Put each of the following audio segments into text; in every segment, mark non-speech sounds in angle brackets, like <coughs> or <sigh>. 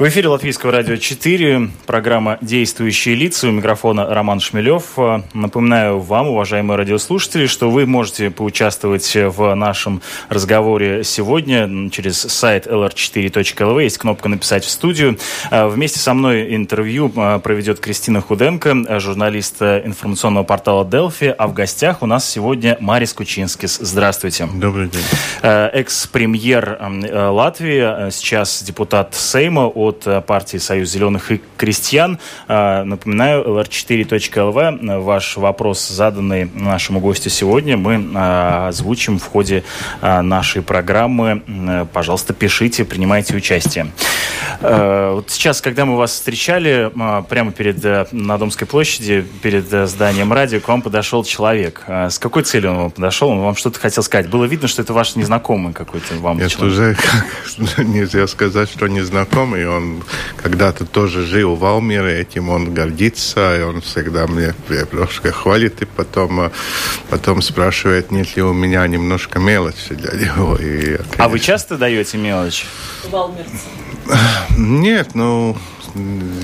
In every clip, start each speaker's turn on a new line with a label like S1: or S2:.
S1: В эфире Латвийского радио 4, программа «Действующие лица». У микрофона Роман Шмелев. Напоминаю вам, уважаемые радиослушатели, что вы можете поучаствовать в нашем разговоре сегодня через сайт lr4.lv. Есть кнопка «Написать в студию». Вместе со мной интервью проведет Кристина Худенко, журналист информационного портала «Делфи». А в гостях у нас сегодня Марис Кучинскис. Здравствуйте.
S2: Добрый день.
S1: Экс-премьер Латвии, сейчас депутат Сейма от от э, партии «Союз зеленых и крестьян». Э, напоминаю, lr4.lv. Ваш вопрос, заданный нашему гостю сегодня, мы э, озвучим в ходе нашей программы. Пожалуйста, пишите, принимайте участие. Вот сейчас, когда мы вас встречали, прямо перед на Домской площади, перед зданием радио, к вам подошел человек. С какой целью он вам подошел? Он вам что-то хотел сказать. Было видно, что это ваш незнакомый какой-то вам
S2: Это
S1: человек.
S2: уже <laughs> нельзя сказать, что незнакомый. Он он когда-то тоже жил в Алмире, этим он гордится, и он всегда мне немножко хвалит, и потом, э, потом спрашивает, нет ли у меня немножко мелочи для него. И,
S1: конечно... А вы часто даете мелочь? В
S2: Нет, ну,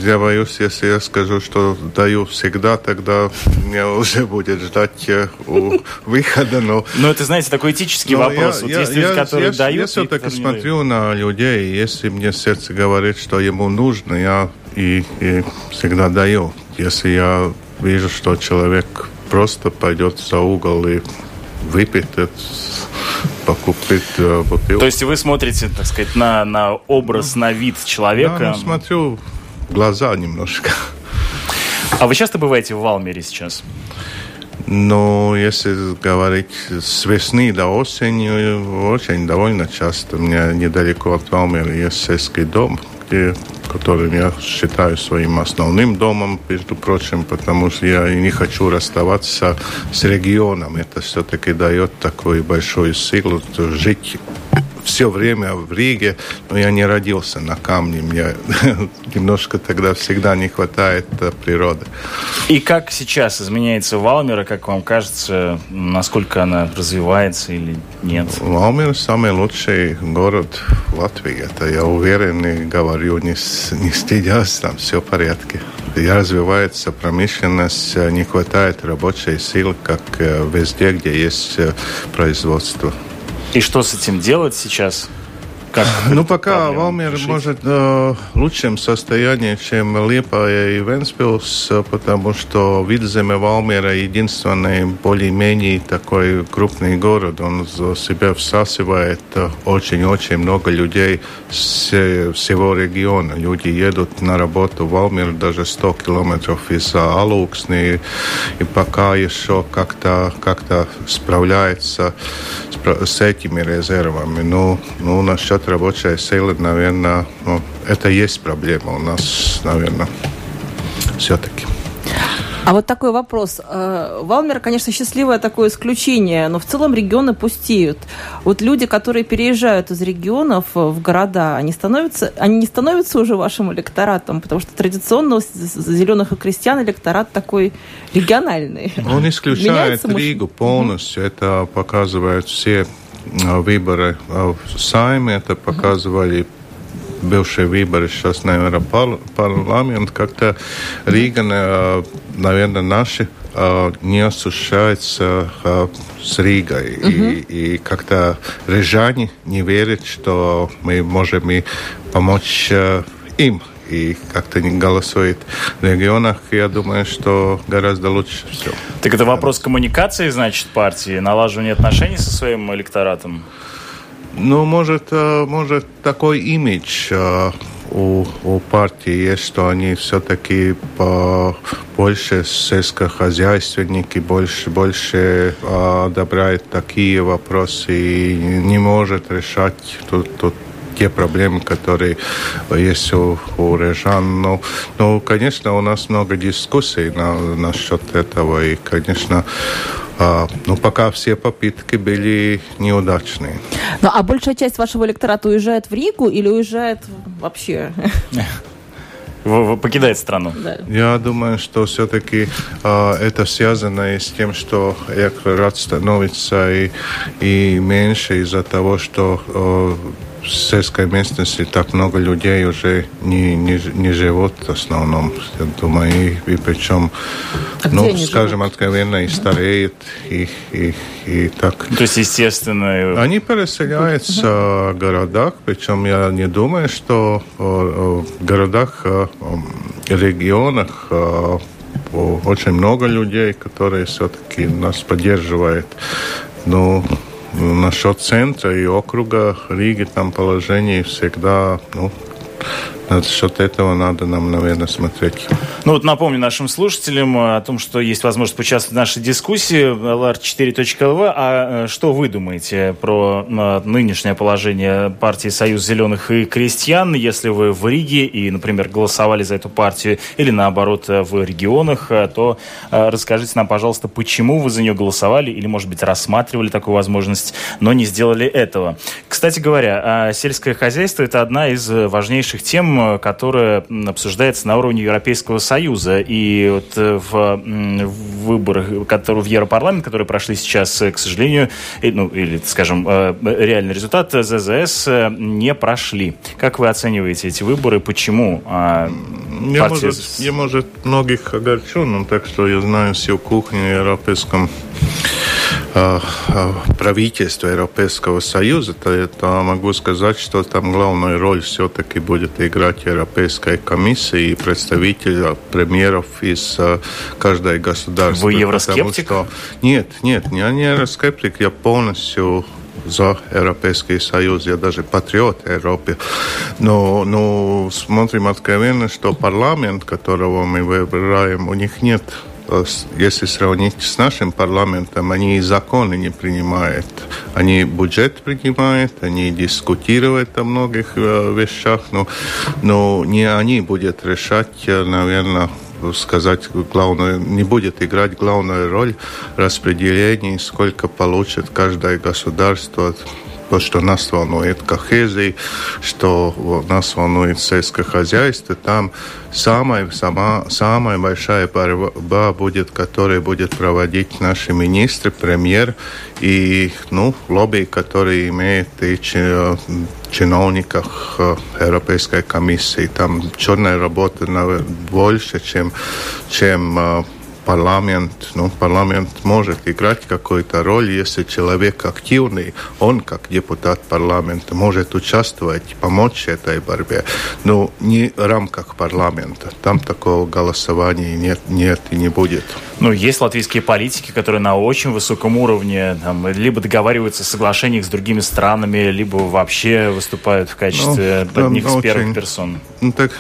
S2: я боюсь, если я скажу, что даю всегда, тогда меня уже будет ждать э, у <laughs> выхода. Но,
S1: но это, знаете, такой этический но вопрос.
S2: Я, вот я, есть люди, которые я, дают... Я все-таки смотрю на людей, если мне сердце говорит, что ему нужно, я и, и всегда даю. Если я вижу, что человек просто пойдет за угол и выпьет покупить э, бутылку.
S1: То есть вы смотрите, так сказать, на, на образ, на вид человека?
S2: Да, ну, смотрю глаза немножко.
S1: А вы часто бываете в Валмере сейчас?
S2: Ну, если говорить с весны до осени, очень довольно часто. У меня недалеко от Валмера есть сельский дом, где, которым я считаю своим основным домом, между прочим, потому что я не хочу расставаться с регионом. Это все-таки дает такую большую силу жить все время в Риге, но я не родился на камне. Мне <laughs> немножко тогда всегда не хватает э, природы.
S1: И как сейчас изменяется Валмера, как вам кажется, насколько она развивается или нет?
S2: Валмер самый лучший город Латвии. Это я уверен и говорю, не, не стыдясь, там все в порядке. И развивается промышленность, не хватает рабочей силы, как э, везде, где есть э, производство.
S1: И что с этим делать сейчас?
S2: Как <laughs> Ну, пока Валмир решить? может э, в лучшем состоянии, чем Лепа и Венспилс, потому что Видземе Валмира единственный более-менее такой крупный город. Он за себя всасывает очень-очень много людей с всего региона. Люди едут на работу в Валмир даже 100 километров из Алуксни, и пока еще как-то как справляется с, с этими резервами. Ну, ну насчет рабочая сила, наверное, ну, это есть проблема у нас, наверное, все-таки.
S3: А вот такой вопрос. Э, Валмер, конечно, счастливое такое исключение, но в целом регионы пустеют. Вот люди, которые переезжают из регионов в города, они, становятся, они не становятся уже вашим электоратом, потому что традиционно зеленых и крестьян электорат такой региональный.
S2: Он исключает Меняется, Ригу полностью. Это показывают все выборы э, в Сайме, это показывали бывшие выборы, сейчас, наверное, пар парламент, как-то Рига, э, наверное, наши не ощущается с Ригой. -huh. И, и как-то рижане не верят, что мы можем и помочь им и как-то не голосует в регионах, я думаю, что гораздо лучше все.
S1: Так это вопрос коммуникации, значит, партии, налаживания отношений со своим электоратом?
S2: Ну, может, э, может такой имидж э, у, у партии есть, что они все-таки больше сельскохозяйственники, больше, больше одобряют такие вопросы и не может решать тут, тут те проблемы, которые есть у, у рижан. Ну, ну, конечно, у нас много дискуссий на, насчет этого, и, конечно, а, ну, пока все попытки были неудачные.
S3: Ну, а большая часть вашего электората уезжает в Ригу или уезжает вообще? <laughs>
S1: покидает страну. Да.
S2: Я думаю, что все-таки э, это связано и с тем, что электорат становится и, и меньше из-за того, что э, в сельской местности так много людей уже не, не, не живут в основном, я думаю, и, и причем, а ну, скажем живут? откровенно, и стареют, и, и, и так.
S1: То есть, естественно...
S2: Они переселяются в городах, причем я не думаю, что в городах, регионах очень много людей, которые все-таки нас поддерживают. Ну, насчет центра и округа Риги там положение всегда ну, Насчет этого надо нам, наверное, смотреть.
S1: Ну вот напомню нашим слушателям о том, что есть возможность поучаствовать в нашей дискуссии lr4.lv. А э, что вы думаете про э, нынешнее положение партии «Союз зеленых и крестьян», если вы в Риге и, например, голосовали за эту партию, или наоборот в регионах, э, то расскажите нам, пожалуйста, почему вы за нее голосовали, или, может быть, рассматривали такую возможность, но не сделали этого. Кстати говоря, сельское хозяйство – это одна из важнейших тем, которая обсуждается на уровне Европейского Союза. И вот э, в выборах, которые в Европарламент, которые прошли сейчас, э, к сожалению, ну, или, скажем, э, реальный результат ЗЗС не прошли. Как вы оцениваете эти выборы? Почему?
S2: А, я, партия... может, я, может, многих огорчу, но так что я знаю всю кухню в Европейском Э, э, правительства Европейского Союза, то, то могу сказать, что там главную роль все-таки будет играть Европейская комиссия и представители премьеров из э, каждой государства.
S1: Вы евроскептик? Что...
S2: Нет, нет, я не евроскептик, я полностью за Европейский Союз, я даже патриот Европы. Но, но смотрим откровенно, что парламент, которого мы выбираем, у них нет если сравнить с нашим парламентом, они и законы не принимают. Они бюджет принимают, они дискутируют о многих э, вещах, но, но не они будут решать, э, наверное, сказать главную, не будет играть главную роль распределения, сколько получит каждое государство то, что нас волнует кохезия, что нас волнует сельское хозяйство, там самая, сама, самая большая борьба будет, которая будет проводить наши министры, премьер и ну, лобби, которые имеют и чиновниках э, Европейской комиссии. Там черная работа больше, чем, чем э, парламент, ну, парламент может играть какую-то роль, если человек активный, он как депутат парламента может участвовать, помочь этой борьбе, но не в рамках парламента. Там такого голосования нет, нет и не будет.
S1: Ну, есть латвийские политики, которые на очень высоком уровне там, либо договариваются о соглашениях с другими странами, либо вообще выступают в качестве ну, одних из первых персон.
S2: Ну, так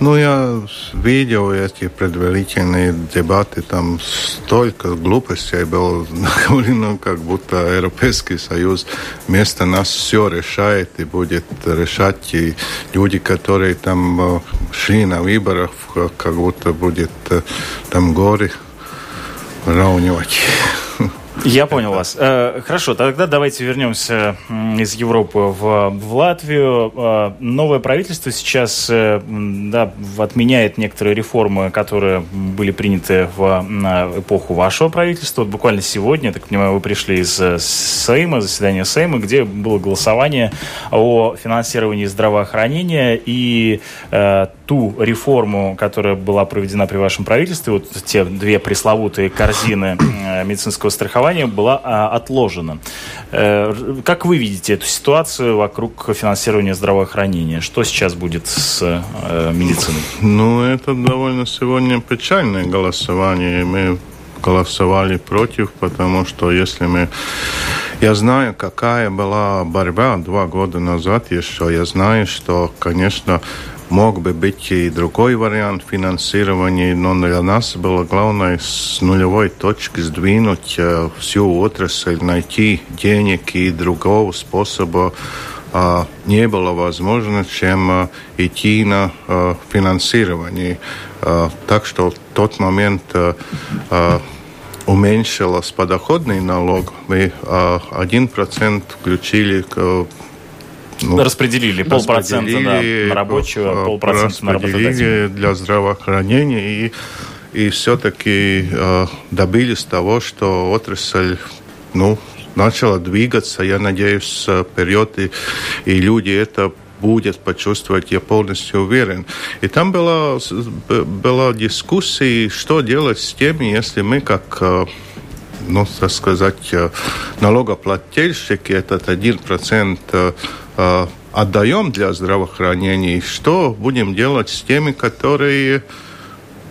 S2: ну, я видел эти предварительные дебаты, там столько глупостей было говорено, как будто Европейский Союз вместо нас все решает и будет решать. И люди, которые там э, шли на выборах, как будто будет э, там горы равнивать. <laughs>
S1: Я понял вас. Э, хорошо, тогда давайте вернемся из Европы в, в Латвию. Э, новое правительство сейчас э, да, отменяет некоторые реформы, которые были приняты в эпоху вашего правительства. Вот буквально сегодня, так понимаю, вы пришли из Сейма, заседания Сейма, где было голосование о финансировании здравоохранения и ту реформу, которая была проведена при вашем правительстве, вот те две пресловутые корзины медицинского страхования, страхования была а, отложена. Э, как вы видите эту ситуацию вокруг финансирования здравоохранения? Что сейчас будет с э, медициной?
S2: Ну, это довольно сегодня печальное голосование. Мы голосовали против, потому что если мы... Я знаю, какая была борьба два года назад еще. Я знаю, что, конечно, Мог бы быть и другой вариант финансирования, но для нас было главное с нулевой точки сдвинуть э, всю отрасль, найти денег и другого способа не было возможно, чем идти на финансирование. Так что в тот момент уменьшилась подоходный налог, мы один процент включили
S1: ну, распределили полпроцента на, на рабочего, полпроцента на работодателя.
S2: для здравоохранения и, и все-таки э, добились того, что отрасль ну, начала двигаться. Я надеюсь, вперед, и, и люди это будет почувствовать, я полностью уверен. И там была, была дискуссия, что делать с теми, если мы как э, ну, так сказать, э, налогоплательщики этот один процент э, отдаем для здравоохранения, что будем делать с теми, которые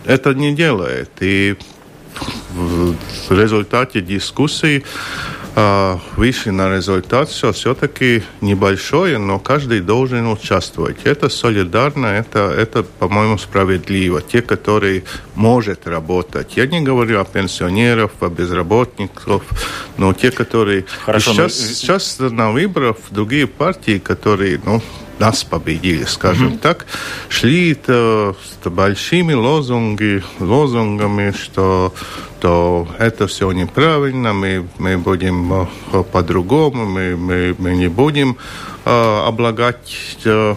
S2: это не делают. И в результате дискуссии вышли на результат, что все-таки небольшое, но каждый должен участвовать. Это солидарно, это, это по-моему, справедливо. Те, которые может работать. Я не говорю о пенсионерах, о безработниках, но те, которые... Хорошо, сейчас, но... сейчас на выборах другие партии, которые, ну, нас победили, скажем mm-hmm. так, шли -то с большими лозунги, лозунгами, что то это все неправильно, мы, мы будем э, по-другому, мы, мы, мы не будем э, облагать э,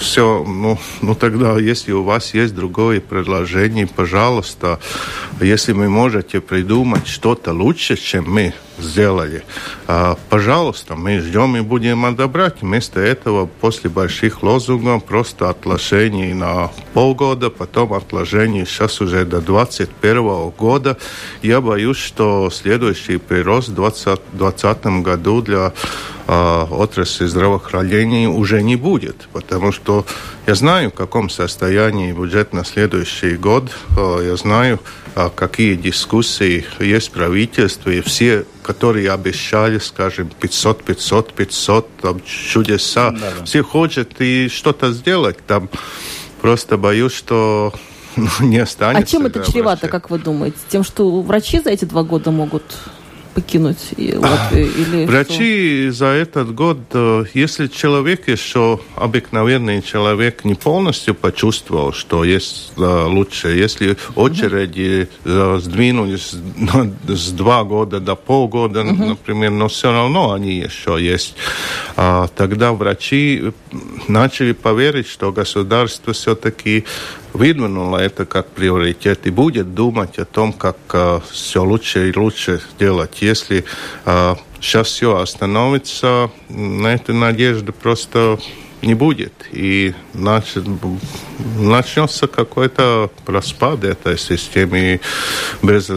S2: все, ну, ну тогда, если у вас есть другое предложение, пожалуйста, если вы можете придумать что-то лучше, чем мы сделали, а, пожалуйста, мы ждем и будем одобрять. Вместо этого, после больших лозунгов, просто отложений на полгода, потом отложений сейчас уже до 2021 года. Я боюсь, что следующий прирост в 2020 году для э, отрасли здравоохранения уже не будет, потому что я знаю, в каком состоянии бюджет на следующий год, э, я знаю, какие дискуссии есть в правительстве, и все, которые обещали, скажем, 500, 500, 500, там, чудеса, да, да. все хотят и что-то сделать там. Просто боюсь, что ну, не останется.
S3: А чем это чревато, как вы думаете? Тем, что врачи за эти два года могут покинуть Латвию? Или
S2: Врачи что? за этот год, э, если человек еще, обыкновенный человек, не полностью почувствовал, что есть э, лучше, если очереди угу. сдвинулись с два года до полгода, угу. например, но все равно они еще есть, а, тогда врачи начали поверить, что государство все-таки выдвинула это как приоритет и будет думать о том, как э, все лучше и лучше делать. Если э, сейчас все остановится, на эту надежду просто не будет. И значит, начнется какой-то распад этой системы. И без,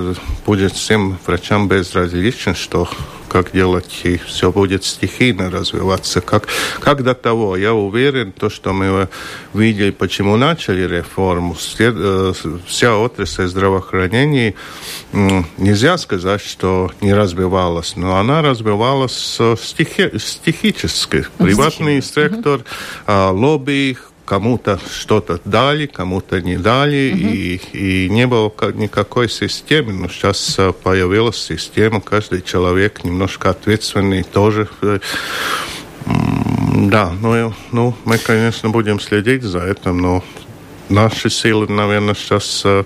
S2: будет всем врачам безразлично, что как делать, и все будет стихийно развиваться. Как, как до того, я уверен, то, что мы видели, почему начали реформу, след, э, вся отрасль здравоохранения, нельзя сказать, что не развивалась, но она развивалась стихи, стихически. Приватный сектор, э, лобби, кому-то что-то дали, кому-то не дали, угу. и, и не было никакой системы. Но сейчас э, появилась система, каждый человек немножко ответственный тоже. Э, да, ну, ну мы, конечно, будем следить за этим, но наши силы, наверное, сейчас э,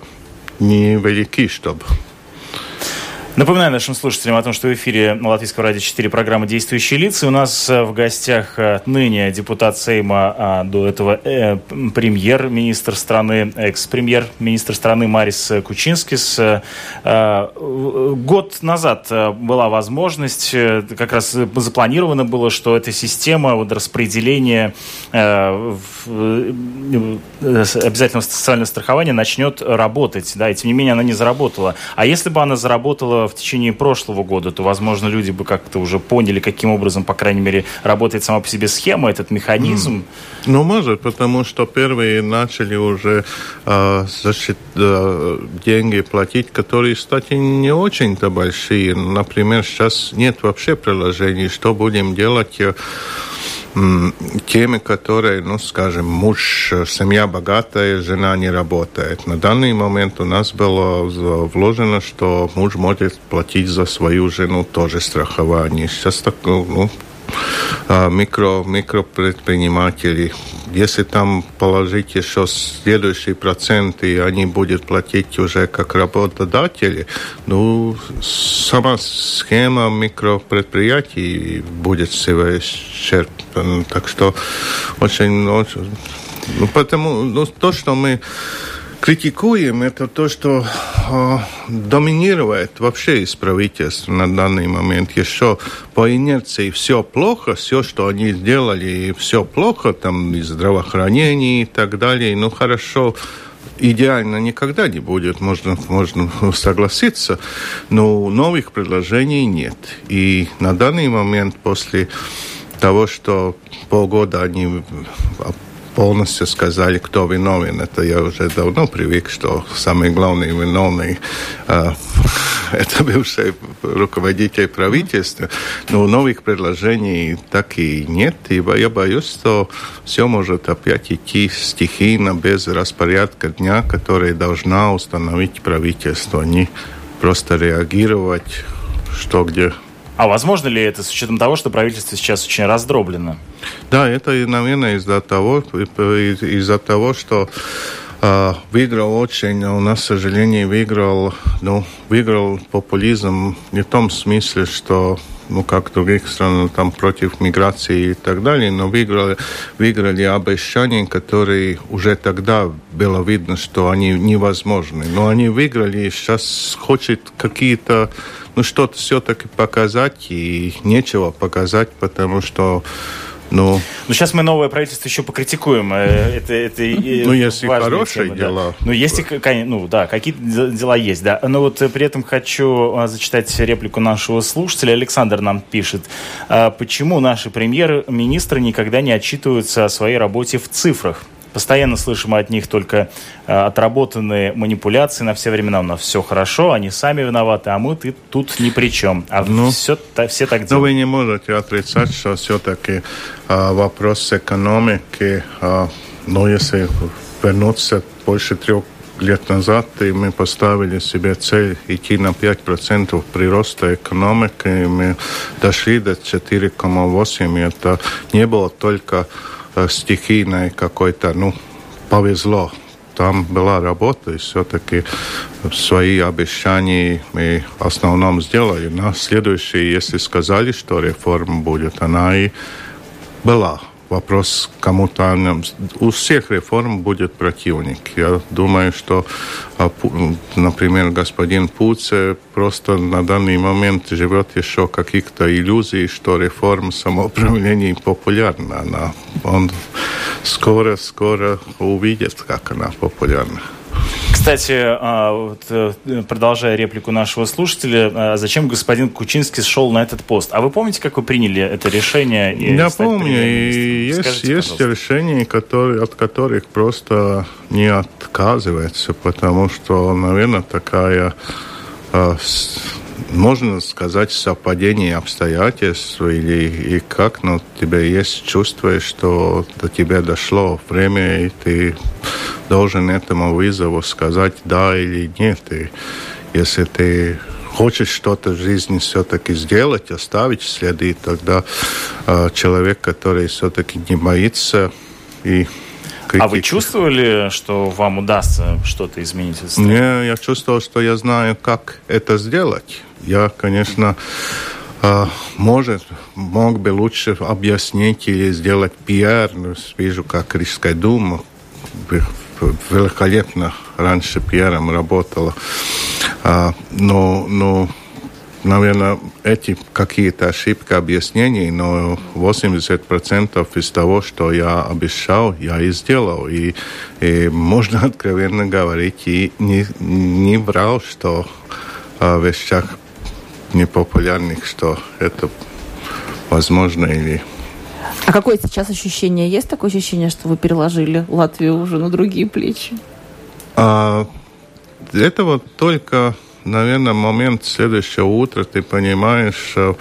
S2: не велики, чтобы
S1: Напоминаю нашим слушателям о том, что в эфире Латвийского радио 4 программы «Действующие лица». У нас э, в гостях э, ныне депутат Сейма, а до этого э, премьер-министр страны, экс-премьер-министр страны Марис Кучинскис. Э, год назад э, была возможность, как раз запланировано было, что эта система вот, распределения э, обязательного социального страхования начнет работать. Да, и тем не менее она не заработала. А если бы она заработала в течение прошлого года, то, возможно, люди бы как-то уже поняли, каким образом, по крайней мере, работает сама по себе схема, этот механизм.
S2: Ну, может, потому что первые начали уже э, значит, э, деньги платить, которые, кстати, не очень-то большие. Например, сейчас нет вообще приложений, что будем делать теми, которые, ну, скажем, муж, семья богатая, жена не работает. На данный момент у нас было вложено, что муж может платить за свою жену тоже страхование. Сейчас так, ну, микро, микропредпринимателей. Если там положить еще следующие проценты, они будут платить уже как работодатели, ну, сама схема микропредприятий будет себя исчерпана. Так что очень, очень ну, потому, ну, то, что мы критикуем, это то, что э, доминирует вообще из правительства на данный момент. Еще по инерции все плохо, все, что они сделали, все плохо, там и здравоохранение и так далее. Ну хорошо, идеально никогда не будет, можно, можно согласиться, но новых предложений нет. И на данный момент после того, что полгода они полностью сказали, кто виновен. Это я уже давно привык, что самый главный виновный э, <laughs> это бывший руководитель правительства. Но новых предложений так и нет. И я боюсь, что все может опять идти стихийно, без распорядка дня, который должна установить правительство. Не просто реагировать, что где
S1: а возможно ли это с учетом того, что правительство сейчас очень раздроблено?
S2: Да, это, наверное, из-за того, из-за того, что э, выиграл очень, у нас, к сожалению, выиграл, ну, выиграл популизм не в том смысле, что ну, как других странах, там, против миграции и так далее, но выиграли, выиграли обещания, которые уже тогда было видно, что они невозможны. Но они выиграли и сейчас хочет какие-то ну, что-то все-таки показать, и нечего показать, потому что ну,
S1: ну, сейчас мы новое правительство еще покритикуем. Э, это, это
S2: ну, если хорошие тема, дела.
S1: Да. Ну, есть, ну, да, какие-то дела есть, да. Но вот при этом хочу а, зачитать реплику нашего слушателя. Александр нам пишет. «А почему наши премьер-министры никогда не отчитываются о своей работе в цифрах? Постоянно слышим от них только э, отработанные манипуляции на все времена. У нас все хорошо, они сами виноваты, а мы ты тут ни при чем. А ну, все, все так делают.
S2: Но вы не можете отрицать, что все-таки э, вопрос экономики, э, ну, если вернуться больше трех лет назад, и мы поставили себе цель идти на 5% прироста экономики, и мы дошли до 4,8%. Это не было только стихийной какой-то, ну, повезло. Там была работа, и все-таки свои обещания мы в основном сделали. На следующий, если сказали, что реформа будет, она и была вопрос кому-то. У всех реформ будет противник. Я думаю, что, а, например, господин Пуце просто на данный момент живет еще каких-то иллюзий, что реформа самоуправления популярна. Она, он скоро-скоро увидит, как она популярна.
S1: Кстати, а, э, продолжая реплику нашего слушателя, а зачем господин Кучинский шел на этот пост? А вы помните, как вы приняли это решение?
S2: Я помню, и есть, есть решения, которые, от которых просто не отказывается, потому что, наверное, такая а, можно сказать, совпадение обстоятельств или и как, но у тебя есть чувство, что до тебя дошло время, и ты должен этому вызову сказать да или нет. И если ты хочешь что-то в жизни все-таки сделать, оставить следы, тогда э, человек, который все-таки не боится и
S1: критики. А вы чувствовали, что вам удастся что-то изменить?
S2: Не, я чувствовал, что я знаю, как это сделать. Я, конечно, а, может, мог бы лучше объяснить или сделать пиар. Но вижу, как Рижская дума великолепно раньше пиаром работала. А, но, но наверное, эти какие-то ошибки объяснений, но 80% из того, что я обещал, я и сделал. И, и можно <laughs> откровенно говорить, и не, не брал, что о вещах непопулярных, что это возможно или
S3: а какое сейчас ощущение? Есть такое ощущение, что вы переложили Латвию уже на другие плечи?
S2: А, это вот только наверное, момент следующего утра ты понимаешь, в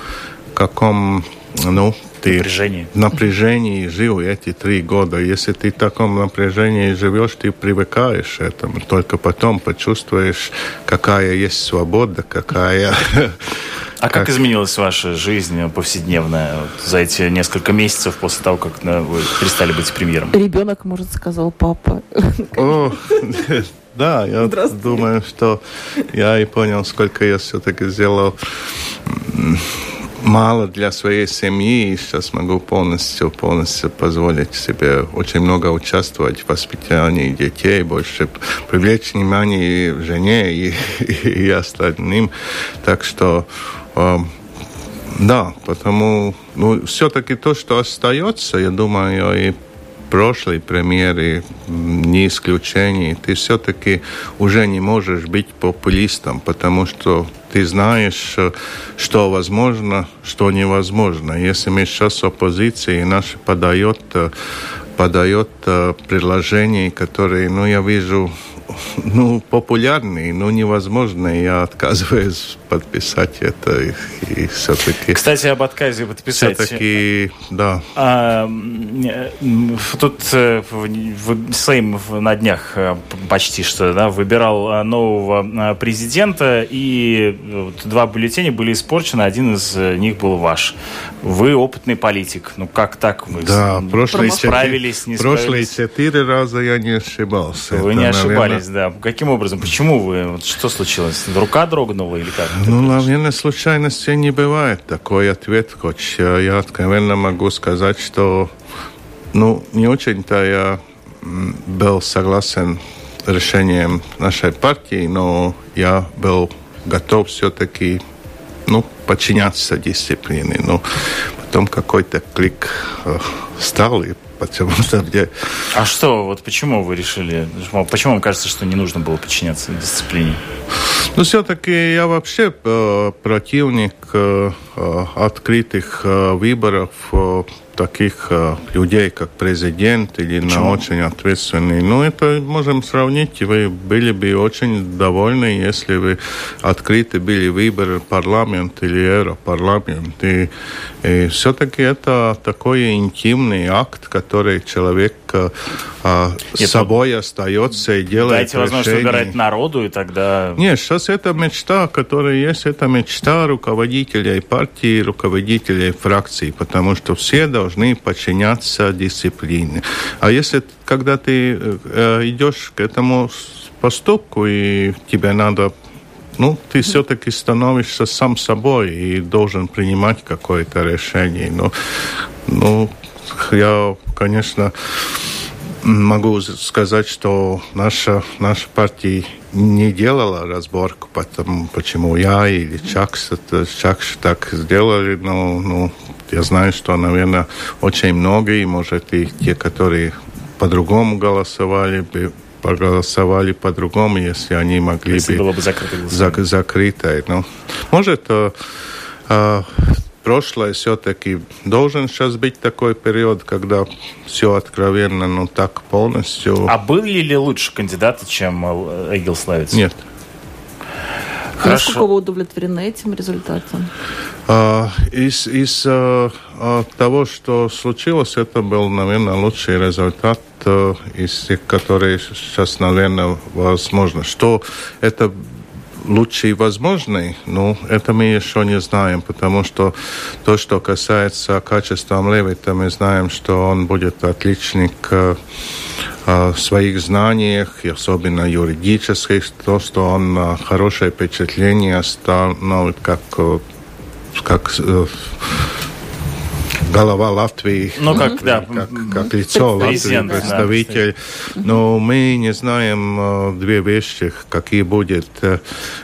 S2: каком, ну, ты
S1: напряжении.
S2: напряжении жил эти три года. Если ты в таком напряжении живешь, ты привыкаешь к этому. Только потом почувствуешь, какая есть свобода, какая
S1: А как, <laughs> как изменилась ваша жизнь повседневная вот, за эти несколько месяцев после того, как ну, вы перестали быть премьером?
S3: Ребенок, может, сказал папа.
S2: О, <laughs> да, я думаю, что я и понял, сколько я все-таки сделал мало для своей семьи, и сейчас могу полностью, полностью позволить себе очень много участвовать в воспитании детей, больше привлечь внимание и жене и, и, <laughs> и остальным. Так что э, да, потому ну, все-таки то, что остается, я думаю, и прошлой премьере не исключение. Ты все-таки уже не можешь быть популистом, потому что ты знаешь, что возможно, что невозможно. Если мы сейчас оппозиции наши подает, подает э, предложения, которые, ну, я вижу, ну, популярный, но невозможно. Я отказываюсь подписать это и, и все-таки...
S1: Кстати, об отказе подписать.
S2: Все-таки, да.
S1: А, тут э, Сейм на днях э, почти что да, выбирал э, нового президента, и два бюллетеня были испорчены, один из них был ваш. Вы опытный политик. Ну, как так вы
S2: да, прошлые
S1: справились,
S2: не Прошлые четыре раза я не ошибался.
S1: Вы это, не ошибались, наверное... да. Каким образом? Почему вы? Вот что случилось? Рука дрогнула или как?
S2: Ну, наверное, случайности не бывает. Такой ответ, хоть я откровенно могу сказать, что ну, не очень-то я был согласен решением нашей партии, но я был готов все-таки ну, подчиняться дисциплине. Но потом какой-то клик э, стал, и потому что <laughs> где...
S1: А что, вот почему вы решили, почему вам кажется, что не нужно было подчиняться дисциплине?
S2: Ну, все-таки я вообще э, противник открытых э, выборов э, таких э, людей, как президент или Почему? на очень ответственный. Ну, это можем сравнить. Вы были бы очень довольны, если вы открыты были выборы парламент или Европарламент. И, и все-таки это такой интимный акт, который человек э, э, Нет, собой ну, остается и делает
S1: Дайте возможность выбирать народу, и тогда...
S2: Нет, сейчас это мечта, которая есть, это мечта руководителей партии, руководителей фракций, потому что все должны подчиняться дисциплине. А если, когда ты э, идешь к этому поступку, и тебе надо ну, ты все-таки становишься сам собой и должен принимать какое-то решение. Ну, ну, я, конечно, могу сказать, что наша, наша партия не делала разборку, потому, почему я или Чакс, Чакс так сделали, но ну, я знаю, что, наверное, очень многие, может, и те, которые по-другому голосовали бы, проголосовали по-другому, если они могли если бы...
S1: было бы закрыто
S2: зак закрытое. Ну, может, э, э, прошлое все-таки должен сейчас быть такой период, когда все откровенно, ну так полностью.
S1: А были ли лучше кандидаты, чем Эгил Славец?
S2: Нет.
S3: Хорошо. Насколько вы удовлетворены этим результатом?
S2: А, из из а, а, того, что случилось, это был, наверное, лучший результат а, из тех, которые сейчас, наверное, возможно. Что это лучший возможный, ну, это мы еще не знаем, потому что то, что касается качества Левита, мы знаем, что он будет отличник э, э, в своих знаниях, особенно юридических, то, что он э, хорошее впечатление становит как, как голова Латвии,
S1: ну, как, да.
S2: как, как лицо Латвии, представитель. Да. Но мы не знаем э, две вещи, какие будут э,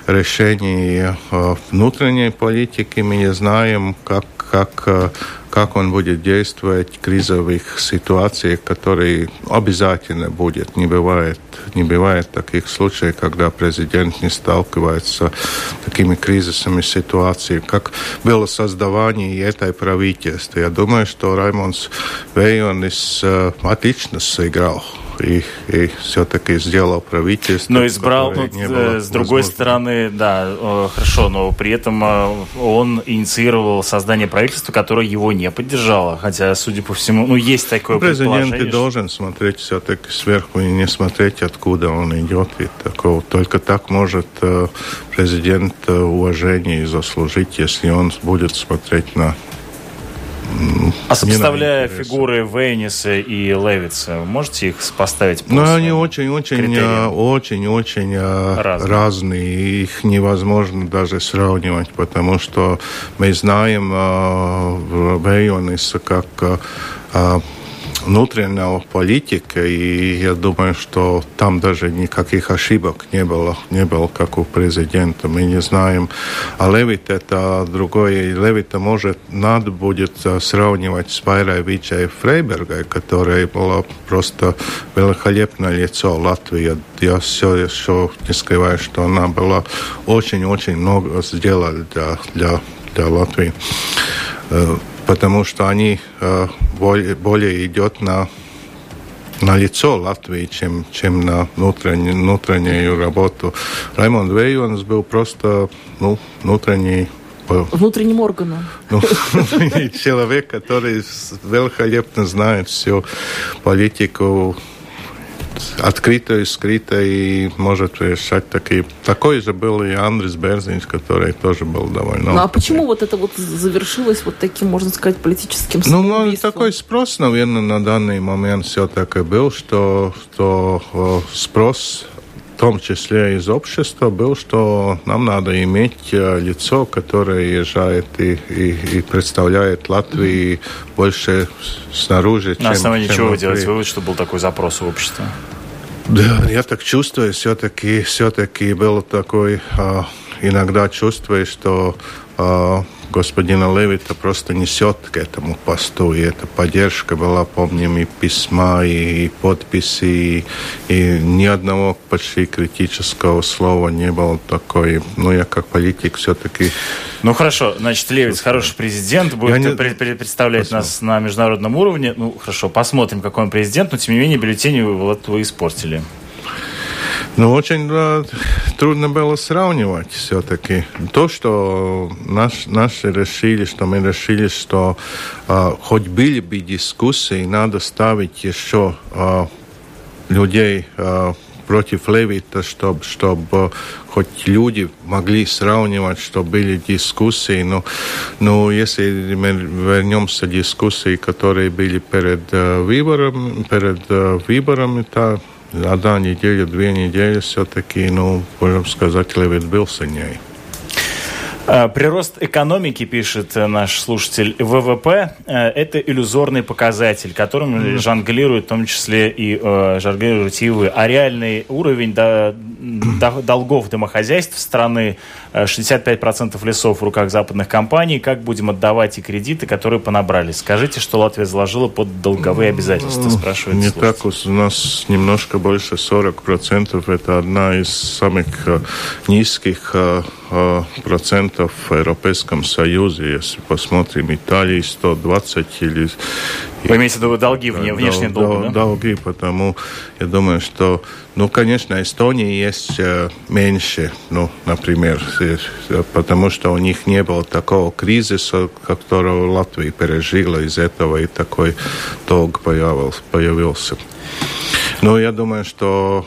S2: решения э, внутренней политики, мы не знаем, как, как как он будет действовать в кризовых ситуациях, которые обязательно будет. Не бывает, не бывает таких случаев, когда президент не сталкивается с такими кризисными ситуациями, как было создавание этой правительства. Я думаю, что Раймонс Вейонис отлично сыграл и, и все-таки сделал правительство.
S1: Но избрал, ну, э, с другой возможно. стороны, да, хорошо, но при этом он инициировал создание правительства, которое его не поддержало, хотя, судя по всему, ну, есть такое
S2: Президент и должен смотреть все-таки сверху и не смотреть, откуда он идет, ведь такого, только так может президент уважение заслужить, если он будет смотреть на
S1: а сопоставляя фигуры Вейниса и Левица, можете их поставить?
S2: Ну, они очень-очень, очень-очень а, разные. разные. Их невозможно даже сравнивать, потому что мы знаем uh, Вейниса как внутреннего политика, и я думаю, что там даже никаких ошибок не было, не было как у президента. Мы не знаем. А Левит это другое. Левита может, надо будет сравнивать с Вайрой Вичей Фрейбергой, которая была просто великолепное лицо Латвии. Я все еще не скрываю, что она была очень-очень много сделала для, для, для Латвии э, потому что они э, более, более идет на на лицо Латвии, чем, чем на внутреннюю, внутреннюю работу. Раймонд Вейонс был просто ну, внутренний
S3: Внутренним органом. Ну, <laughs>
S2: человек, который великолепно знает всю политику открыто и скрыто и может решать такие. Такой же был и Андрес Берзинч, который тоже был довольно...
S3: Ну а почему вот это вот завершилось вот таким, можно сказать, политическим
S2: Ну, такой спрос, наверное, на данный момент все-таки был, что, что спрос в том числе из общества, был, что нам надо иметь э, лицо, которое езжает и, и, и представляет Латвии больше снаружи,
S1: На чем... На основании чем чего вы делаете вывод, что был такой запрос у общества?
S2: Да, я так чувствую, все-таки все-таки был такой, а, иногда чувствую, что господина Левита просто несет к этому посту. И эта поддержка была, помним, и письма, и, и подписи, и, и ни одного почти критического слова не было такой. Ну, я как политик все-таки...
S1: Ну, хорошо. Значит, Левиц хороший президент, будет не... представлять Спасибо. нас на международном уровне. Ну, хорошо, посмотрим, какой он президент, но, тем не менее, бюллетени вы, вы испортили.
S2: Ну, очень да, трудно было сравнивать все-таки. То, что наш, наши решили, что мы решили, что а, хоть были бы дискуссии, надо ставить еще а, людей а, против Левита, чтобы, чтобы хоть люди могли сравнивать, что были дискуссии. Но, но если мы вернемся к дискуссии, которые были перед uh, выбором, перед uh, выборами, то одна неделя, две недели все-таки, ну, можем сказать, Левит был сильнее.
S1: А, прирост экономики, пишет наш слушатель, ВВП – это иллюзорный показатель, которым mm. жонглируют в том числе и э, жонглируете и вы. А реальный уровень до, до, долгов домохозяйств страны 65% э, лесов в руках западных компаний. Как будем отдавать и кредиты, которые понабрали? Скажите, что Латвия заложила под долговые обязательства, спрашивает
S2: Не слушатель. так, у нас немножко больше 40%. Это одна из самых э, низких э, процентов в Европейском Союзе. Если посмотрим, Италии 120 или...
S1: Вы имеете в виду долги, внешние
S2: дол, долги, да? Долги, потому я думаю, что, ну, конечно, Эстонии есть э, меньше, ну, например, э, потому что у них не было такого кризиса, которого Латвия пережила из этого, и такой долг появился. Ну, я думаю, что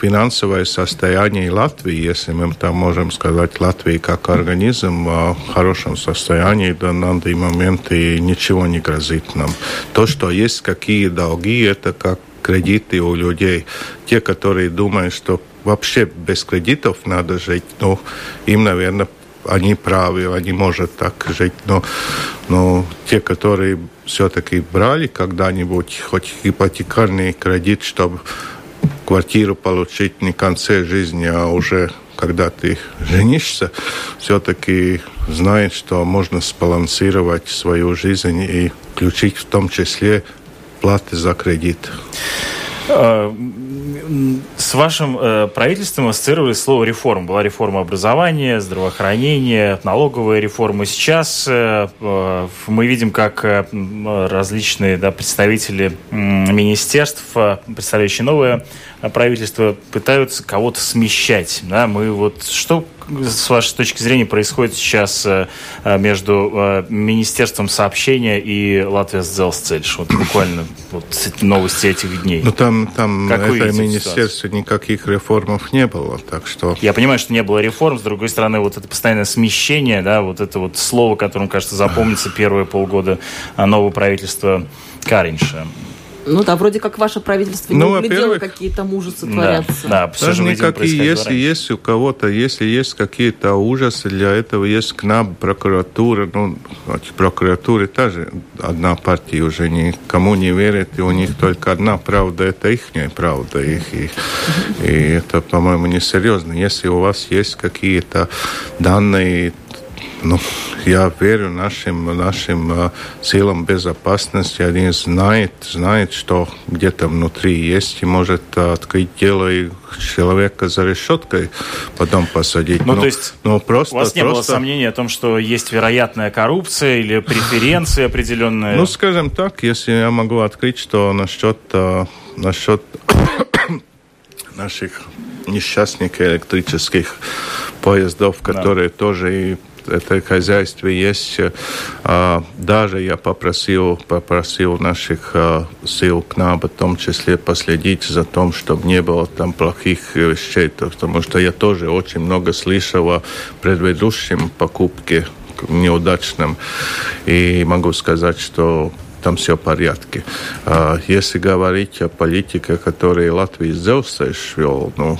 S2: финансовое состояние Латвии, если мы там можем сказать Латвии как организм в хорошем состоянии, до данный момент и ничего не грозит нам. То, что есть какие долги, это как кредиты у людей. Те, которые думают, что вообще без кредитов надо жить, ну, им, наверное, они правы, они могут так жить, но, но те, которые все-таки брали когда-нибудь хоть ипотекарный кредит, чтобы квартиру получить не в конце жизни, а уже когда ты женишься, все-таки знает, что можно сбалансировать свою жизнь и включить в том числе платы за кредит.
S1: А, с вашим э, правительством ассоциировали слово реформа. Была реформа образования, здравоохранения, налоговая реформа. Сейчас э, э, мы видим, как различные да, представители министерств, представляющие новое правительство, пытаются кого-то смещать. Да? Мы вот что с вашей точки зрения происходит сейчас э, э, между э, Министерством сообщения и Латвия Сдзелсцельш? Вот буквально вот новости этих дней.
S2: Ну там, там как это министерство никаких реформов не было, так что...
S1: Я понимаю, что не было реформ, с другой стороны, вот это постоянное смещение, да, вот это вот слово, которым, кажется, запомнится первые полгода нового правительства Каринша.
S3: Ну да, вроде как ваше правительство не ну, углядело, какие то ужасы творятся.
S2: Да, все Даже никакие, если есть у кого-то, если есть какие-то ужасы, для этого есть к нам прокуратура. Ну, прокуратура тоже одна партия уже никому не верит, и у них только одна правда, это их правда. Их, и, и это, по-моему, несерьезно. Если у вас есть какие-то данные, ну, я верю нашим, нашим силам безопасности. Они знают, знают, что где-то внутри есть, и может открыть дело и человека за решеткой потом посадить.
S1: Ну, ну то есть ну, просто, у вас не просто... было сомнений о том, что есть вероятная коррупция или преференции определенные?
S2: Ну, скажем так, если я могу открыть, что насчет, uh, насчет <coughs> наших несчастных электрических поездов, которые да. тоже и это хозяйство есть. Э, даже я попросил, попросил наших э, сил нам, в том числе последить за тем, чтобы не было там плохих вещей, потому что я тоже очень много слышал о предыдущем покупке неудачном. И могу сказать, что там все в порядке. А если говорить о политике, которую Латвия вел, ну,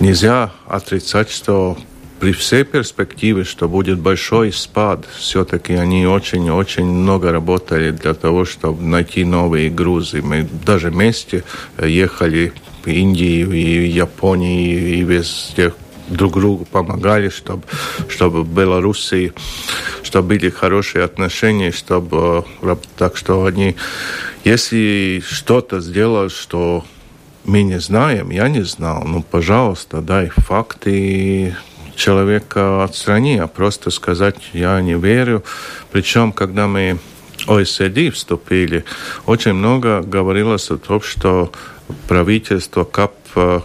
S2: нельзя отрицать, что при всей перспективе, что будет большой спад, все-таки они очень-очень много работали для того, чтобы найти новые грузы. Мы даже вместе ехали в Индию и Японии и везде друг другу помогали, чтобы, чтобы Белоруссии, чтобы были хорошие отношения, чтобы так что они, если что-то сделают, что мы не знаем, я не знал, ну, пожалуйста, дай факты, человека отстрани, а просто сказать «я не верю». Причем, когда мы ОСД вступили, очень много говорилось о том, что правительство КАП,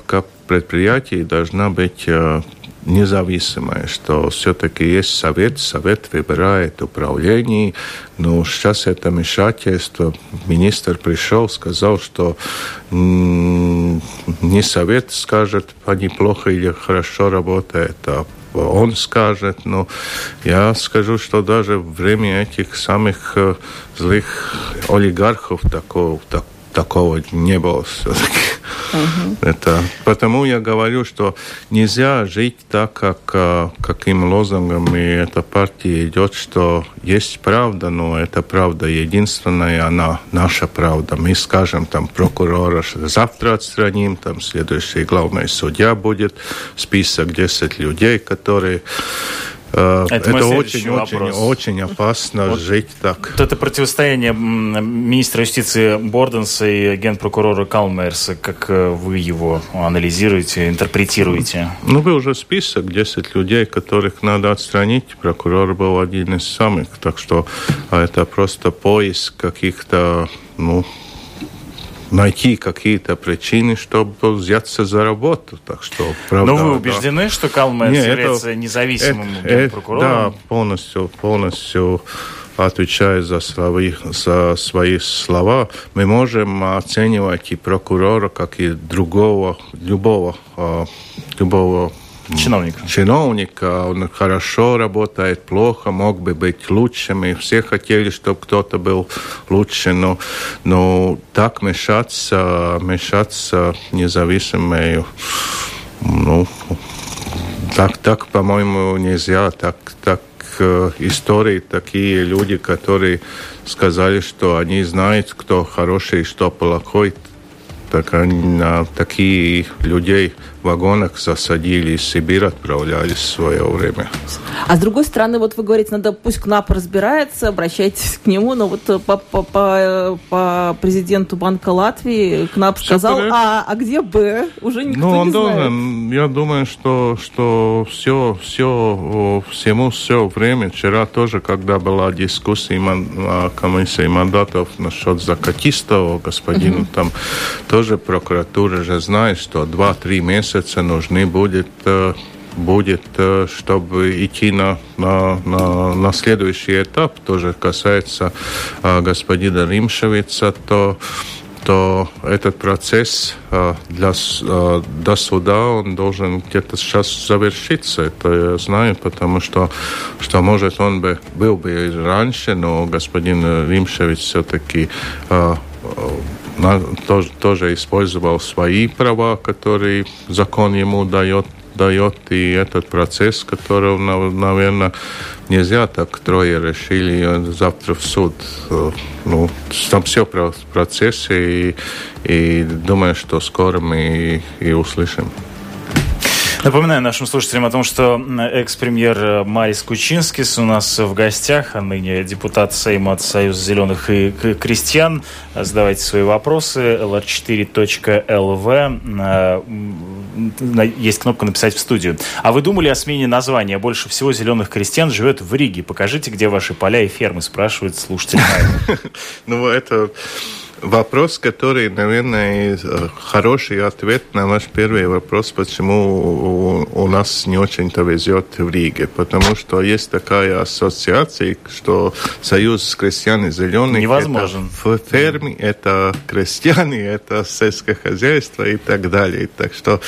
S2: КАП предприятий должна быть э, независимое, что все-таки есть совет, совет выбирает управление, но сейчас это вмешательство. Министр пришел, сказал, что не совет скажет, они плохо или хорошо работает, а он скажет. Но я скажу, что даже время этих самых э, злых олигархов такого, так, такого не было все-таки. Угу. Это, потому я говорю, что нельзя жить так, как а, каким лозунгом и эта партия идет, что есть правда, но эта правда единственная, она наша правда. Мы скажем там прокурора, что завтра отстраним, там следующий главный судья будет, список 10 людей, которые Э, это, это очень, очень, очень опасно вот жить так.
S1: Вот это противостояние министра юстиции Борденса и генпрокурора Калмерса, как э, вы его анализируете, интерпретируете?
S2: Ну, вы уже список 10 людей, которых надо отстранить. Прокурор был один из самых, так что а это просто поиск каких-то ну, найти какие-то причины, чтобы взяться за работу. Так что,
S1: правда, Но вы убеждены, да. что Калмайер является это, независимым это, прокурором?
S2: Да, полностью, полностью отвечая за свои, за свои слова, мы можем оценивать и прокурора, как и другого, любого, а, любого
S1: чиновника.
S2: Чиновника, он хорошо работает, плохо, мог бы быть лучше. Мы все хотели, чтобы кто-то был лучше, но, но так мешаться, мешаться независимой, ну, так, так, по-моему, нельзя, так, так э, истории такие люди, которые сказали, что они знают, кто хороший, что плохой, Так, они, такие людей вагонах засадили из Сибири, отправлялись в свое время.
S3: А с другой стороны, вот вы говорите, надо пусть КНАП разбирается, обращайтесь к нему, но вот по, по, по, по президенту Банка Латвии КНАП все сказал, а, а где Б? Уже никто ну, он не
S2: должен, я думаю, что, что все, все, всему все время, вчера тоже, когда была дискуссия комиссии мандатов насчет Закатистова, господина, угу. там тоже прокуратура же знает, что 2-3 месяца месяца нужны будет э, будет, э, чтобы идти на, на, на, на следующий этап, тоже касается а, господина Римшевица, то, то этот процесс для, до суда он должен где-то сейчас завершиться. Это я знаю, потому что, что может, он бы был бы раньше, но господин Римшевиц все-таки тоже, тоже использовал свои права, которые закон ему дает, дает и этот процесс, который, наверное, нельзя так трое решили завтра в суд. Ну, там все в процессе, и, и думаю, что скоро мы и, и услышим.
S1: Напоминаю нашим слушателям о том, что экс-премьер э, Марис Кучинскис у нас в гостях, а ныне депутат Сейма от Союза зеленых и крестьян. Задавайте свои вопросы. lr4.lv. Э, есть кнопка «Написать в студию». А вы думали о смене названия? Больше всего зеленых крестьян живет в Риге. Покажите, где ваши поля и фермы, спрашивает слушатель. <laughs>
S2: Ну, это вопрос, который, наверное, хороший ответ на ваш первый вопрос, почему у, нас не очень-то везет в Риге. Потому что есть такая ассоциация, что Союз крестьян и зеленых
S1: Невозможен.
S2: это в ферме, это крестьяне, это сельское хозяйство и так далее. Так что,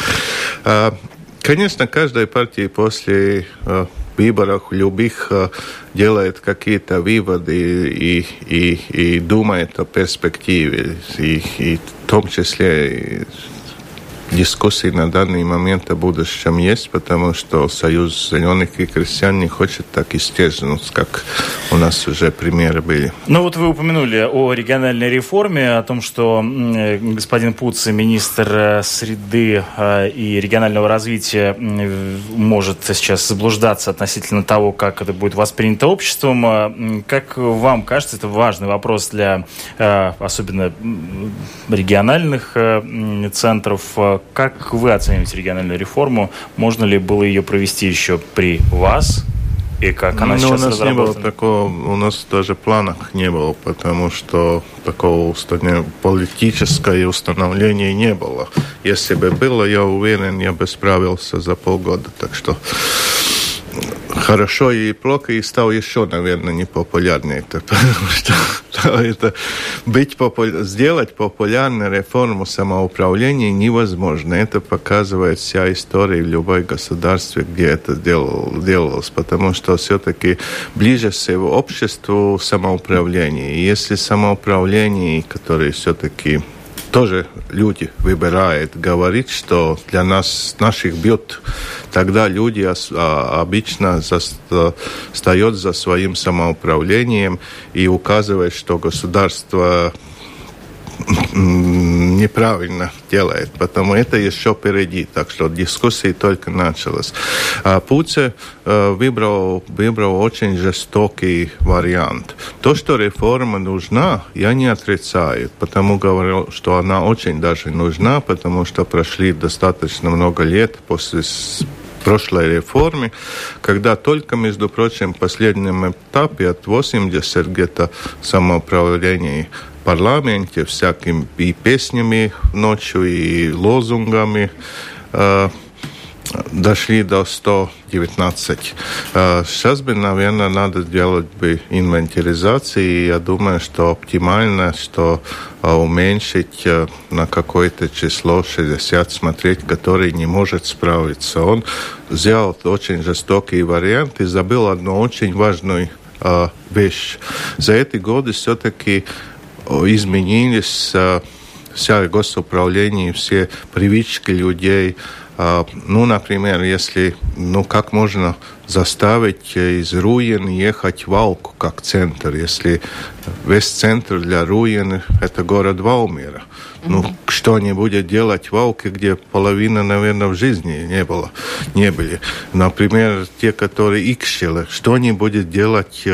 S2: а, конечно, каждой партии после а, выборах любых делает какие-то выводы и, и, и думает о перспективе, и, и в том числе дискуссии на данный момент о будущем есть, потому что Союз зеленых и крестьян не хочет так исчезнуть, как у нас уже примеры были.
S1: Ну вот вы упомянули о региональной реформе, о том, что господин Пуц, министр э, среды э, и регионального развития, может сейчас заблуждаться относительно того, как это будет воспринято обществом. Э, как вам кажется, это важный вопрос для особенно региональных центров, как вы оцениваете региональную реформу? Можно ли было ее провести еще при вас? И как она ну, сейчас
S2: у нас не было такого, у нас даже планах не было, потому что такого политического установления не было. Если бы было, я уверен, я бы справился за полгода. Так что хорошо и плохо, и стал еще, наверное, непопулярнее. Потому что <laughs> это быть попу... сделать популярную реформу самоуправления невозможно. Это показывает вся история в любой государстве, где это делал, делалось. Потому что все-таки ближе всего обществу самоуправление. И если самоуправление, которое все-таки тоже люди выбирают, говорит, что для нас, наших бьет, тогда люди а, обычно встают за своим самоуправлением и указывают, что государство неправильно делает, потому это еще впереди, так что дискуссия только началась. А Пуце э, выбрал, выбрал очень жестокий вариант. То, что реформа нужна, я не отрицаю, потому говорю, что она очень даже нужна, потому что прошли достаточно много лет после прошлой реформе, когда только, между прочим, в последнем этапе от 80 где-то самоуправления парламенте всякими и песнями ночью, и лозунгами э, дошли до 119. Э, сейчас бы, наверное, надо делать бы инвентаризацию, и я думаю, что оптимально, что э, уменьшить э, на какое-то число 60, смотреть, который не может справиться. Он сделал очень жестокий вариант и забыл одну очень важную э, вещь. За эти годы все-таки изменились вся госуправление, все привычки людей. Ну, например, если, ну, как можно заставить из Руин ехать в Алку как центр, если весь центр для Руин – это город Валмира. Ну, что они будут делать в Алке, где половина, наверное, в жизни не было, не были. Например, те, которые Икщелы, что они будут делать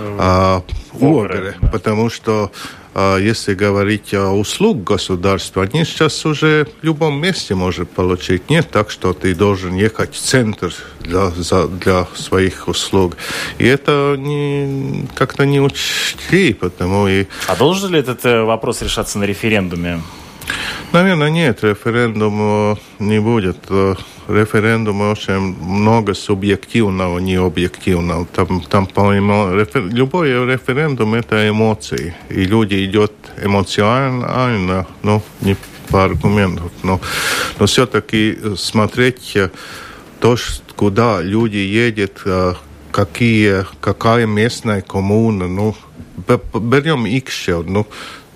S2: э, в Огре, да. потому что а если говорить о услуг государства, они сейчас уже в любом месте может получить. Нет так, что ты должен ехать в центр для, за, для своих услуг. И это не, как-то не учли, потому и...
S1: А должен ли этот э, вопрос решаться на референдуме?
S2: Наверное, нет, референдума не будет. Э, референдума очень много субъективного, не объективного. Там, там по-моему, рефер... любой референдум – это эмоции. И люди идут эмоционально, ну, не по аргументам. Но, но все-таки смотреть то, куда люди едут, э, какие, какая местная коммуна, ну, берем Икшев, ну,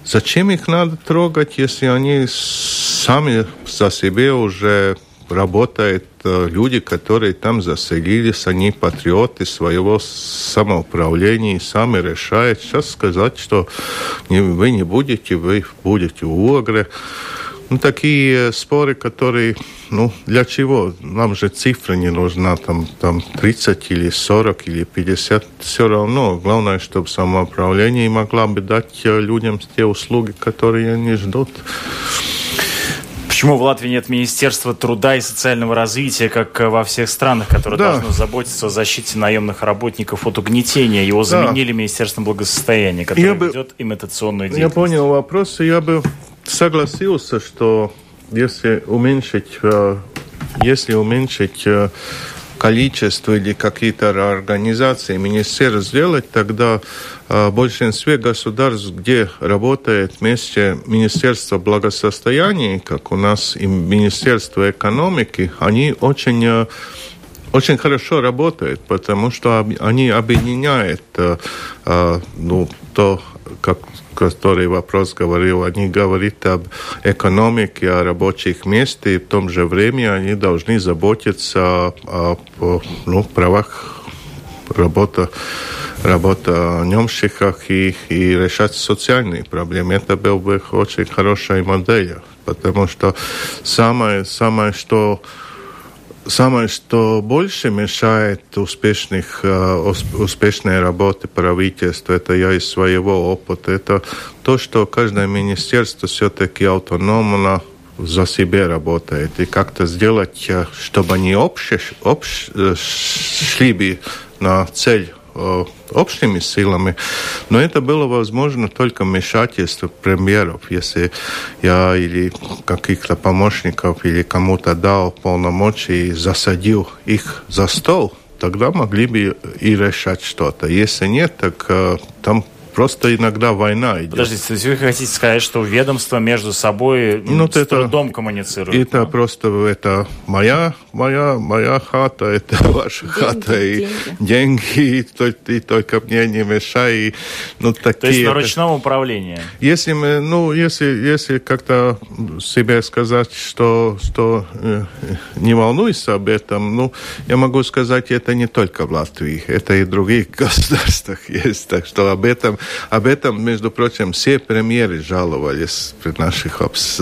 S2: Зачем их надо трогать, если они сами за себе уже работают э, люди, которые там заселились, они патриоты своего самоуправления сами решают. Сейчас сказать, что вы не будете, вы будете в Огре. Ну, такие споры, которые, ну, для чего? Нам же цифра не нужна, там, там 30 или 40 или 50, все равно. Главное, чтобы самоуправление могла бы дать э, людям те услуги, которые они ждут.
S1: Почему в Латвии нет Министерства труда и социального развития, как э, во всех странах, которое да. должно заботиться о защите наемных работников от угнетения? Его заменили да. Министерством благосостояния, которое я ведет бы, имитационную деятельность.
S2: Я понял вопрос, и я бы согласился, что если уменьшить, э, если уменьшить э, количество или какие-то организации, министерств сделать, тогда э, в большинстве государств, где работает вместе Министерство благосостояния, как у нас и Министерство экономики, они очень очень хорошо работают, потому что они объединяют ну, то, как который вопрос говорил, они говорят об экономике, о рабочих местах, и в том же время они должны заботиться о, о ну, правах работа, работа немщиках и, и решать социальные проблемы. Это был бы очень хорошая модель, потому что самое, самое что Самое, что больше мешает успешных, э, успешной работе правительства, это я из своего опыта, это то, что каждое министерство все-таки автономно за себя работает. И как-то сделать, э, чтобы они обще, общ, э, шли бы на цель общими силами, но это было возможно только вмешательство премьеров. Если я или каких-то помощников или кому-то дал полномочия и засадил их за стол, тогда могли бы и решать что-то. Если нет, так там Просто иногда война идет.
S1: Подождите, то вы хотите сказать, что ведомства между собой ну, с это, трудом коммуницируют?
S2: Это да? просто это моя, моя, моя хата, <laughs> это ваша деньги, хата, и деньги, деньги и, и только мне не мешай. И, ну, такие,
S1: то есть на ручном управлении?
S2: Если мы, ну, если, если как-то себе сказать, что, что э, не волнуйся об этом, ну, я могу сказать, это не только в Латвии, это и в других <laughs> государствах есть, так что об этом об этом, между прочим, все премьеры жаловались при наших обс...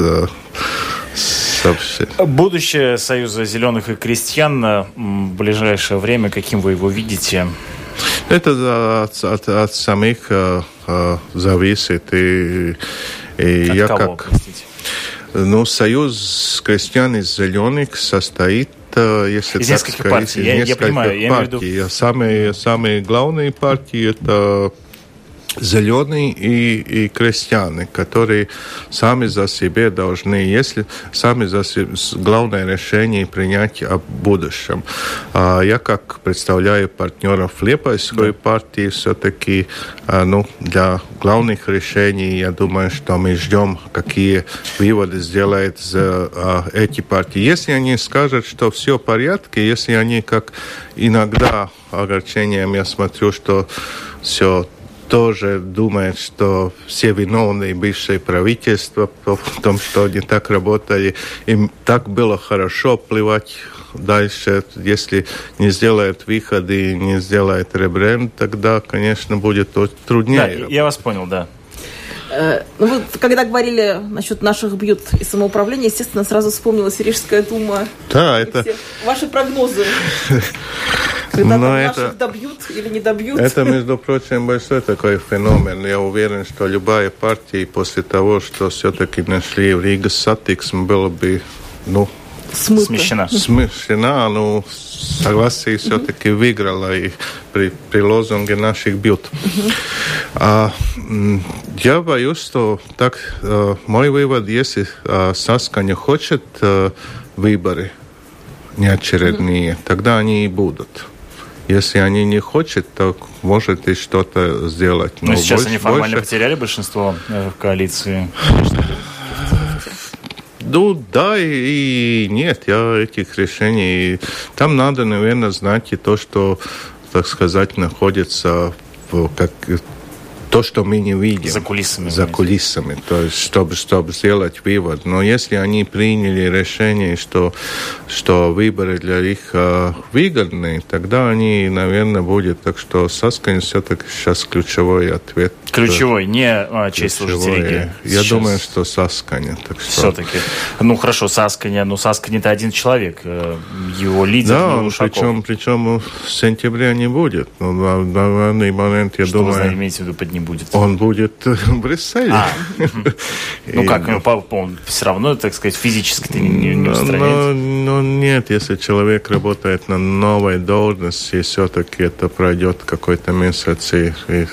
S1: Будущее Союза зеленых и крестьян в ближайшее время, каким вы его видите?
S2: Это от, от, от самих э, э, зависит. И, и
S1: от
S2: я
S1: кого,
S2: как... Простите? Ну, Союз крестьян и зеленых состоит э, если
S1: из так нескольких сказать, партий. Из я, нескольких я понимаю,
S2: партий. Я виду... самые, самые главные партии это зеленые и, и крестьяне, которые сами за себя должны, если сами за себя, главное решение принять о будущем. А я как представляю партнеров Лепойской да. партии, все-таки а, ну, для главных решений, я думаю, что мы ждем, какие выводы сделают за, а, эти партии. Если они скажут, что все в порядке, если они как иногда огорчением я смотрю, что все тоже думает, что все виновные бывшее правительство в том, что они так работали. Им так было хорошо плевать дальше. Если не сделает выходы, не сделает ребренд, тогда, конечно, будет труднее.
S1: Да, я вас понял, да.
S3: Э, ну, вы когда говорили насчет наших бьют и самоуправления, естественно, сразу вспомнилась Рижская дума.
S2: Да, это...
S3: Ваши прогнозы. <laughs> Когда Но это... наших добьют или не добьют.
S2: Это, между прочим, большой такой феномен. Я уверен, что любая партия после того, что все-таки нашли в Риге Сатиксм, было бы, ну,
S1: Смыто. смещена.
S2: Смещена, ну, согласие все-таки выиграла и при, при лозунге наших бьют. А, я боюсь, что так а, мой вывод, если а, Саска не хочет а, выборы неочередные, тогда они и будут. Если они не хотят, то может и что-то сделать.
S1: Но, Но сейчас больше, они формально больше... потеряли большинство э, в коалиции. <sighs>
S2: Ну да и, нет, я этих решений. Там надо, наверное, знать и то, что, так сказать, находится в, как то, что мы не видим.
S1: За кулисами.
S2: За кулисами, то есть, чтобы, чтобы сделать вывод. Но если они приняли решение, что, что выборы для них э, выгодны, тогда они, наверное, будет. Так что Саскань все-таки сейчас ключевой ответ.
S1: Ключевой, не а, честь служить
S2: Я сейчас. думаю, что Сасканя. Так что...
S1: Все-таки. Ну хорошо, Сасканя, но Саскань это один человек. Э, его лидер
S2: Да, он, причем, причем в сентябре не будет. Но на, на данный момент, я
S1: что
S2: думаю...
S1: Что вы имеете в виду под не будет?
S2: Он будет <laughs> в Брюсселе. А, <laughs>
S1: ну как, ну, он все равно, так сказать, физически не, не, не устраняется?
S2: Ну нет, если человек работает на новой должности, все-таки это пройдет какой-то месяц, и, и,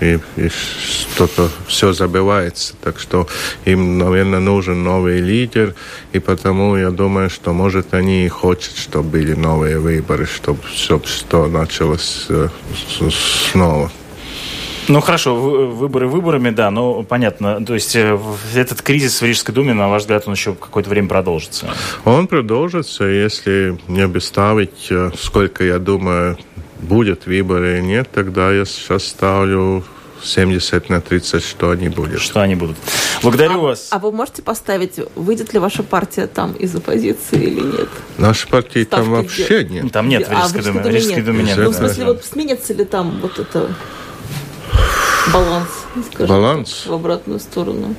S2: и, и что-то все забывается. Так что им, наверное, нужен новый лидер, и потому я думаю, что, может, они и хотят, чтобы были новые выборы, чтобы все, что началось э, снова.
S1: Ну хорошо, выборы выборами, да, но понятно. То есть э, этот кризис в Рижской думе, на ваш взгляд, он еще какое-то время продолжится?
S2: Он продолжится, если не обеставить, э, сколько, я думаю, будет выборы или нет, тогда я сейчас ставлю 70 на 30, что они будут.
S1: Что они будут. Благодарю
S3: а,
S1: вас.
S3: А вы можете поставить, выйдет ли ваша партия там из оппозиции или нет?
S2: Наша партия Ставки там вообще где? нет.
S1: Там нет в Рижской а, думе. В Рижской думе нет.
S3: Ну, в смысле, вот сменится ли там вот это баланс, скажем
S2: баланс?
S3: Так, в обратную сторону?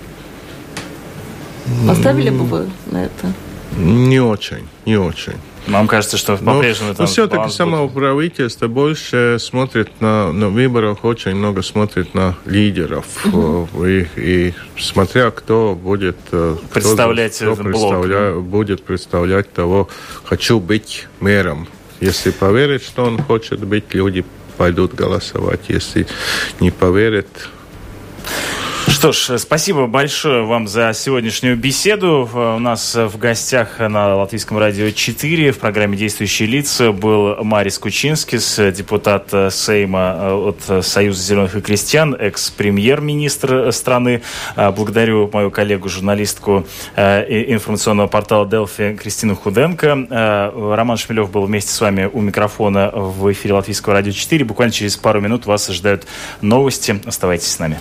S3: Поставили бы вы на это?
S2: Не очень, не очень.
S1: Вам кажется, что по-прежнему
S2: там... все-таки само правительство больше смотрит на, на выборах, очень много смотрит на лидеров. Угу. И, и смотря кто будет...
S1: Э, представлять кто, кто представля,
S2: будет представлять того, хочу быть мэром. Если поверит, что он хочет быть, люди пойдут голосовать. Если не поверят,
S1: что ж, спасибо большое вам за сегодняшнюю беседу. У нас в гостях на Латвийском радио 4 в программе «Действующие лица» был Марис Кучинскис, депутат Сейма от Союза зеленых и крестьян, экс-премьер-министр страны. Благодарю мою коллегу, журналистку информационного портала «Делфи» Кристину Худенко. Роман Шмелев был вместе с вами у микрофона в эфире Латвийского радио 4. Буквально через пару минут вас ожидают новости. Оставайтесь с нами.